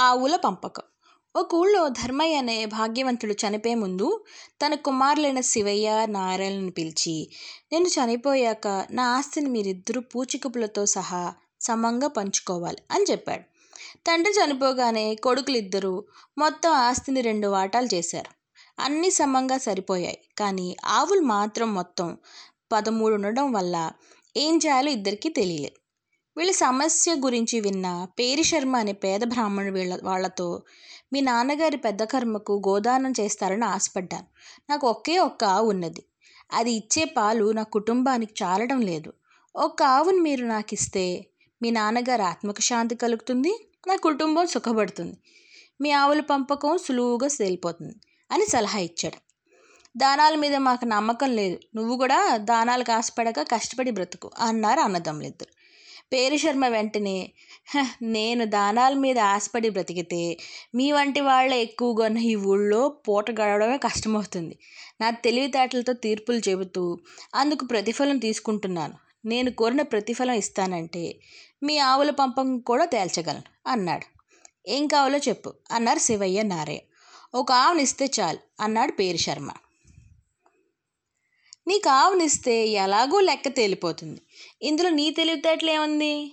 ఆవుల పంపకం. ఒక ఊళ్ళో ధర్మయ్య అనే భాగ్యవంతుడు చనిపోయే ముందు తన కుమారులైన శివయ్య నారాయణను పిలిచి నేను చనిపోయాక నా ఆస్తిని మీరిద్దరూ పూచికపులతో సహా సమంగా పంచుకోవాలి అని చెప్పాడు. తండ్రి చనిపోగానే కొడుకులిద్దరూ మొత్తం ఆస్తిని రెండు వాటాలు చేశారు. అన్నీ సమంగా సరిపోయాయి. కానీ ఆవులు మాత్రం మొత్తం పదమూడు ఉండడం వల్ల ఏం చేయాలో ఇద్దరికీ తెలియలేదు. వీళ్ళ సమస్య గురించి విన్న పేరి శర్మ అనే పేద బ్రాహ్మణుడు వీళ్ళ వాళ్ళతో మీ నాన్నగారి పెద్ద కర్మకు గోదానం చేస్తారని ఆశపడ్డాను. నాకు ఒకే ఒక్క ఆవు ఉన్నది. అది ఇచ్చే పాలు నా కుటుంబానికి చాలడం లేదు. ఒక్క ఆవును మీరు నాకు ఇస్తే మీ నాన్నగారు ఆత్మకు శాంతి కలుగుతుంది నా కుటుంబం సుఖపడుతుంది. మీ ఆవుల పంపకం సులువుగా తేలిపోతుంది అని సలహా ఇచ్చాడు. దానాల మీద మాకు నమ్మకం లేదు. నువ్వు కూడా దానాలకు ఆశపడక కష్టపడి బ్రతుకు అన్నారు అన్నదమ్ములిద్దరు. పేరు శర్మ వెంటనే "హ, నేను దానాల మీద ఆశపడి బ్రతికితే మీ వంటి వాళ్ళే ఎక్కువగా ఉన్న ఈ ఊళ్ళో పూట గడవడమే కష్టమవుతుంది. నా తెలివితేటలతో తీర్పులు చెబుతూ అందుకు ప్రతిఫలం తీసుకుంటున్నాను. నేను కోరిన ప్రతిఫలం ఇస్తానంటే మీ ఆవుల పంపం కూడా తేల్చగలను అన్నాడు. ఏం కావాలో చెప్పు అన్నారు శివయ్య నారే ఒక ఆవునిస్తే చాలు అన్నాడు పేరు శర్మ. నీకు ఆవునిస్తే ఎలాగో లెక్క తేలిపోతుంది. ఇందులో నీ తెలివితేటలు ఏముంది?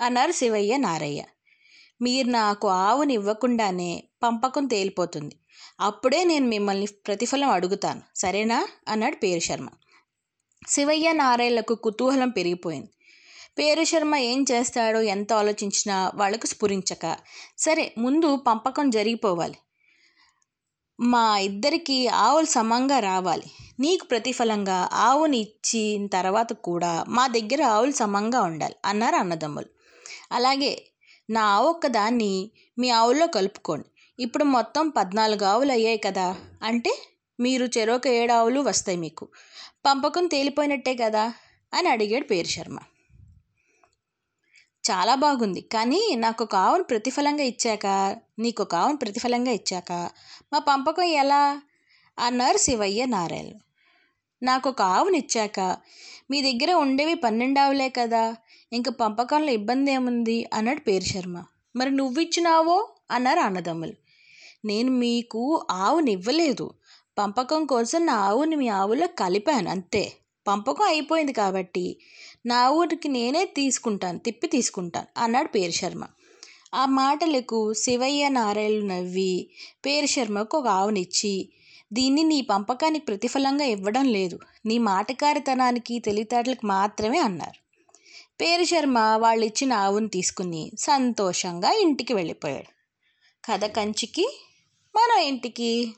అన్నారు శివయ్య నారయ్య. మీరు నాకు ఆవుని ఇవ్వకుండానే పంపకం తేలిపోతుంది. అప్పుడే నేను మిమ్మల్ని ప్రతిఫలం అడుగుతాను. సరేనా? అన్నాడు పేరు శర్మ. శివయ్య నారాయణలకు కుతూహలం పెరిగిపోయింది. పేరు శర్మ ఏం చేస్తాడో ఎంత ఆలోచించినా వాళ్ళకు స్ఫురించక. సరే ముందు పంపకం జరిగిపోవాలి. మా ఇద్దరికి ఆవులు సమంగా రావాలి. నీకు ప్రతిఫలంగా ఆవుని ఇచ్చిన తర్వాత కూడా మా దగ్గర ఆవులు సమంగా ఉండాలి అన్నారు అన్నదమ్ములు. అలాగే నా ఆవు ఒక్కదాన్ని మీ ఆవుల్లో కలుపుకోండి. ఇప్పుడు మొత్తం పద్నాలుగు ఆవులు అయ్యాయి కదా అంటే మీరు చెరొక ఏడు ఆవులు వస్తాయి మీకు. పంపకం తేలిపోయినట్టే కదా అని అడిగాడు పేరు శర్మ చాలా బాగుంది. కానీ నాకు ఒక ఆవును ప్రతిఫలంగా ఇచ్చాక నీకు ఒక ఆవును ప్రతిఫలంగా ఇచ్చాక మా పంపకం ఎలా? అన్నారు శివయ్య నారాయణ నాకు ఒక ఆవునిచ్చాక. మీ దగ్గర ఉండేవి పన్నెండు ఆవులే కదా. ఇంక పంపకంలో ఇబ్బంది ఏముంది అన్నాడు పేరు శర్మ. మరి నువ్విచ్చినావో? అన్నారు అన్నదమ్ములు. నేను మీకు ఆవుని ఇవ్వలేదు పంపకం కోసం నా ఆవుని మీ ఆవులో కలిపాను అంతే. పంపకం అయిపోయింది కాబట్టి నా ఊరికి నేనే తీసుకుంటాను తిప్పి తీసుకుంటాను అన్నాడు పేరు శర్మ. ఆ మాటలకు శివయ్య నారాయణలు నవ్వి పేరు శర్మకు ఒక ఆవునిచ్చి దీన్ని నీ పంపకానికి ప్రతిఫలంగా ఇవ్వడం లేదు. నీ మాటకారితనానికి తెలివితేటలకు మాత్రమే అన్నారు. పేరు శర్మ వాళ్ళు ఇచ్చిన తీసుకుని సంతోషంగా ఇంటికి వెళ్ళిపోయాడు. కథ కంచికి మన ఇంటికి.